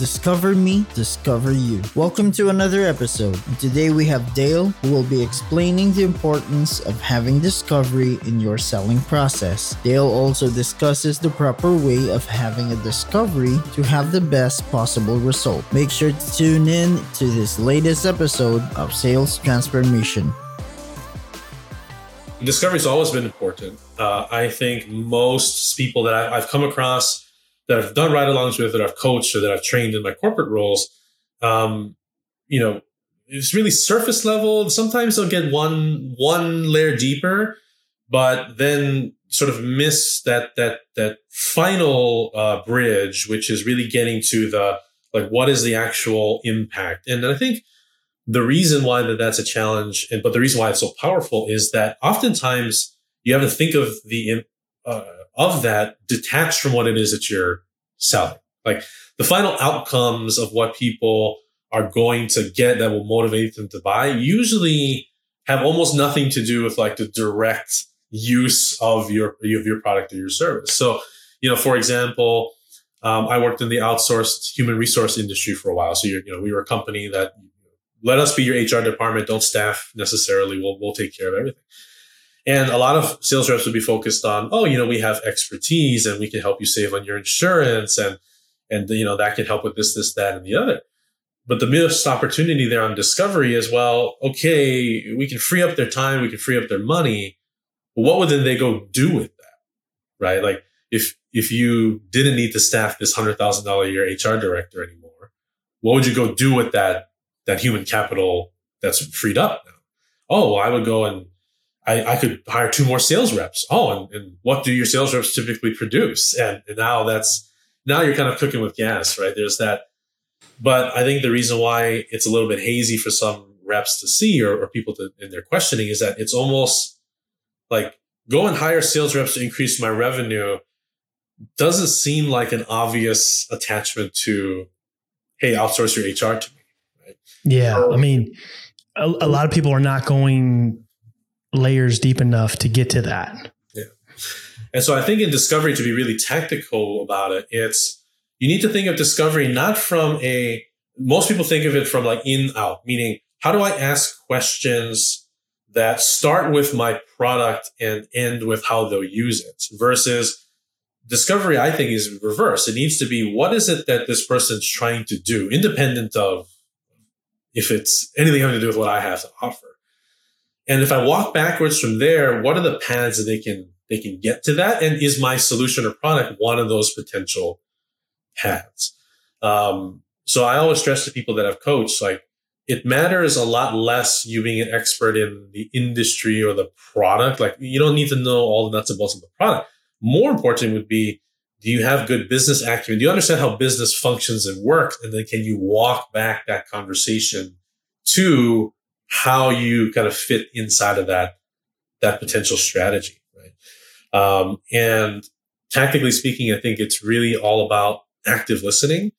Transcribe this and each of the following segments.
Discover me, discover you. Welcome to another episode. today we have Dale who will be explaining the importance of having discovery in your selling process. Dale also discusses the proper way of having a discovery to have the best possible result. Make sure to tune in to this latest episode of Sales Transformation. Discovery has always been important. Uh, I think most people that I've come across that I've done ride alongs with, that I've coached, or that I've trained in my corporate roles, um, you know, it's really surface level. Sometimes they'll get one one layer deeper, but then sort of miss that that that final uh, bridge, which is really getting to the like what is the actual impact. And I think the reason why that that's a challenge, and but the reason why it's so powerful is that oftentimes you have to think of the uh, of that detached from what it is that you're selling. Like the final outcomes of what people are going to get that will motivate them to buy usually have almost nothing to do with like the direct use of your of your product or your service. So, you know, for example, um, I worked in the outsourced human resource industry for a while. So, you know, we were a company that let us be your HR department. Don't staff necessarily. We'll we'll take care of everything. And a lot of sales reps would be focused on, oh, you know, we have expertise and we can help you save on your insurance and and you know that can help with this, this, that, and the other. But the missed opportunity there on discovery is, well, okay, we can free up their time, we can free up their money. But what would then they go do with that? Right? Like if if you didn't need to staff this hundred thousand dollar year HR director anymore, what would you go do with that that human capital that's freed up now? Oh, well, I would go and I, I, could hire two more sales reps. Oh, and, and, what do your sales reps typically produce? And, and, now that's now you're kind of cooking with gas, right? There's that. But I think the reason why it's a little bit hazy for some reps to see or, or people to in their questioning is that it's almost like go and hire sales reps to increase my revenue doesn't seem like an obvious attachment to hey outsource your hr to me right? yeah i um, mean a, a lot of people are not going layers deep enough to get to that. Yeah. And so I think in discovery, to be really tactical about it, it's you need to think of discovery not from a, most people think of it from like in out, meaning how do I ask questions that start with my product and end with how they'll use it versus discovery, I think is reverse. It needs to be what is it that this person's trying to do, independent of if it's anything having to do with what I have to offer. And if I walk backwards from there, what are the paths that they can they can get to that? And is my solution or product one of those potential paths? Um, so I always stress to people that I've coached, like it matters a lot less you being an expert in the industry or the product. Like you don't need to know all the nuts and bolts of the product. More important would be, do you have good business acumen? Do you understand how business functions and works? And then can you walk back that conversation to how you kind of fit inside of that that potential strategy, right? Um, and tactically speaking, I think it's really all about active listening.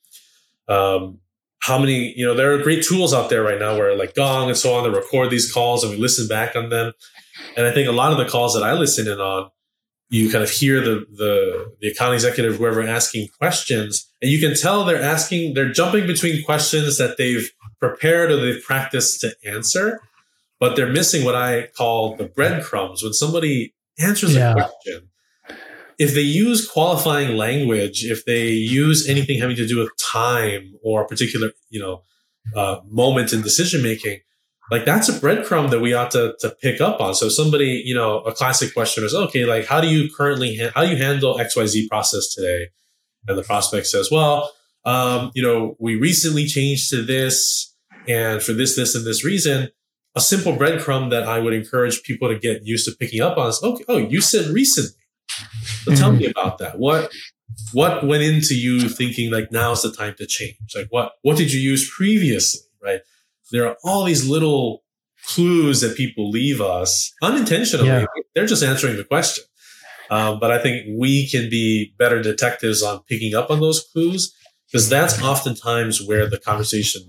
Um, how many, you know, there are great tools out there right now where like Gong and so on that record these calls and we listen back on them. And I think a lot of the calls that I listen in on, you kind of hear the the the account executive, whoever asking questions, and you can tell they're asking, they're jumping between questions that they've prepared or they've practiced to answer, but they're missing what I call the breadcrumbs. When somebody answers yeah. a question, if they use qualifying language, if they use anything having to do with time or a particular, you know, uh, moment in decision making, like that's a breadcrumb that we ought to, to pick up on. So somebody, you know, a classic question is, okay, like how do you currently, ha- how do you handle XYZ process today? And the prospect says, well, um, you know, we recently changed to this and for this, this, and this reason, a simple breadcrumb that I would encourage people to get used to picking up on is, okay, oh, you said recently. So tell me mm-hmm. about that. What what went into you thinking like now's the time to change? Like what what did you use previously? Right. there are all these little clues that people leave us unintentionally. Yeah. They're just answering the question. Um, but I think we can be better detectives on picking up on those clues because that's oftentimes where the conversation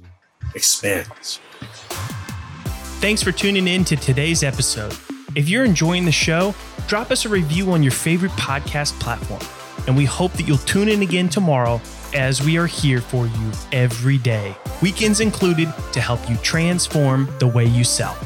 expands. Thanks for tuning in to today's episode. If you're enjoying the show, drop us a review on your favorite podcast platform. And we hope that you'll tune in again tomorrow as we are here for you every day, weekends included, to help you transform the way you sell.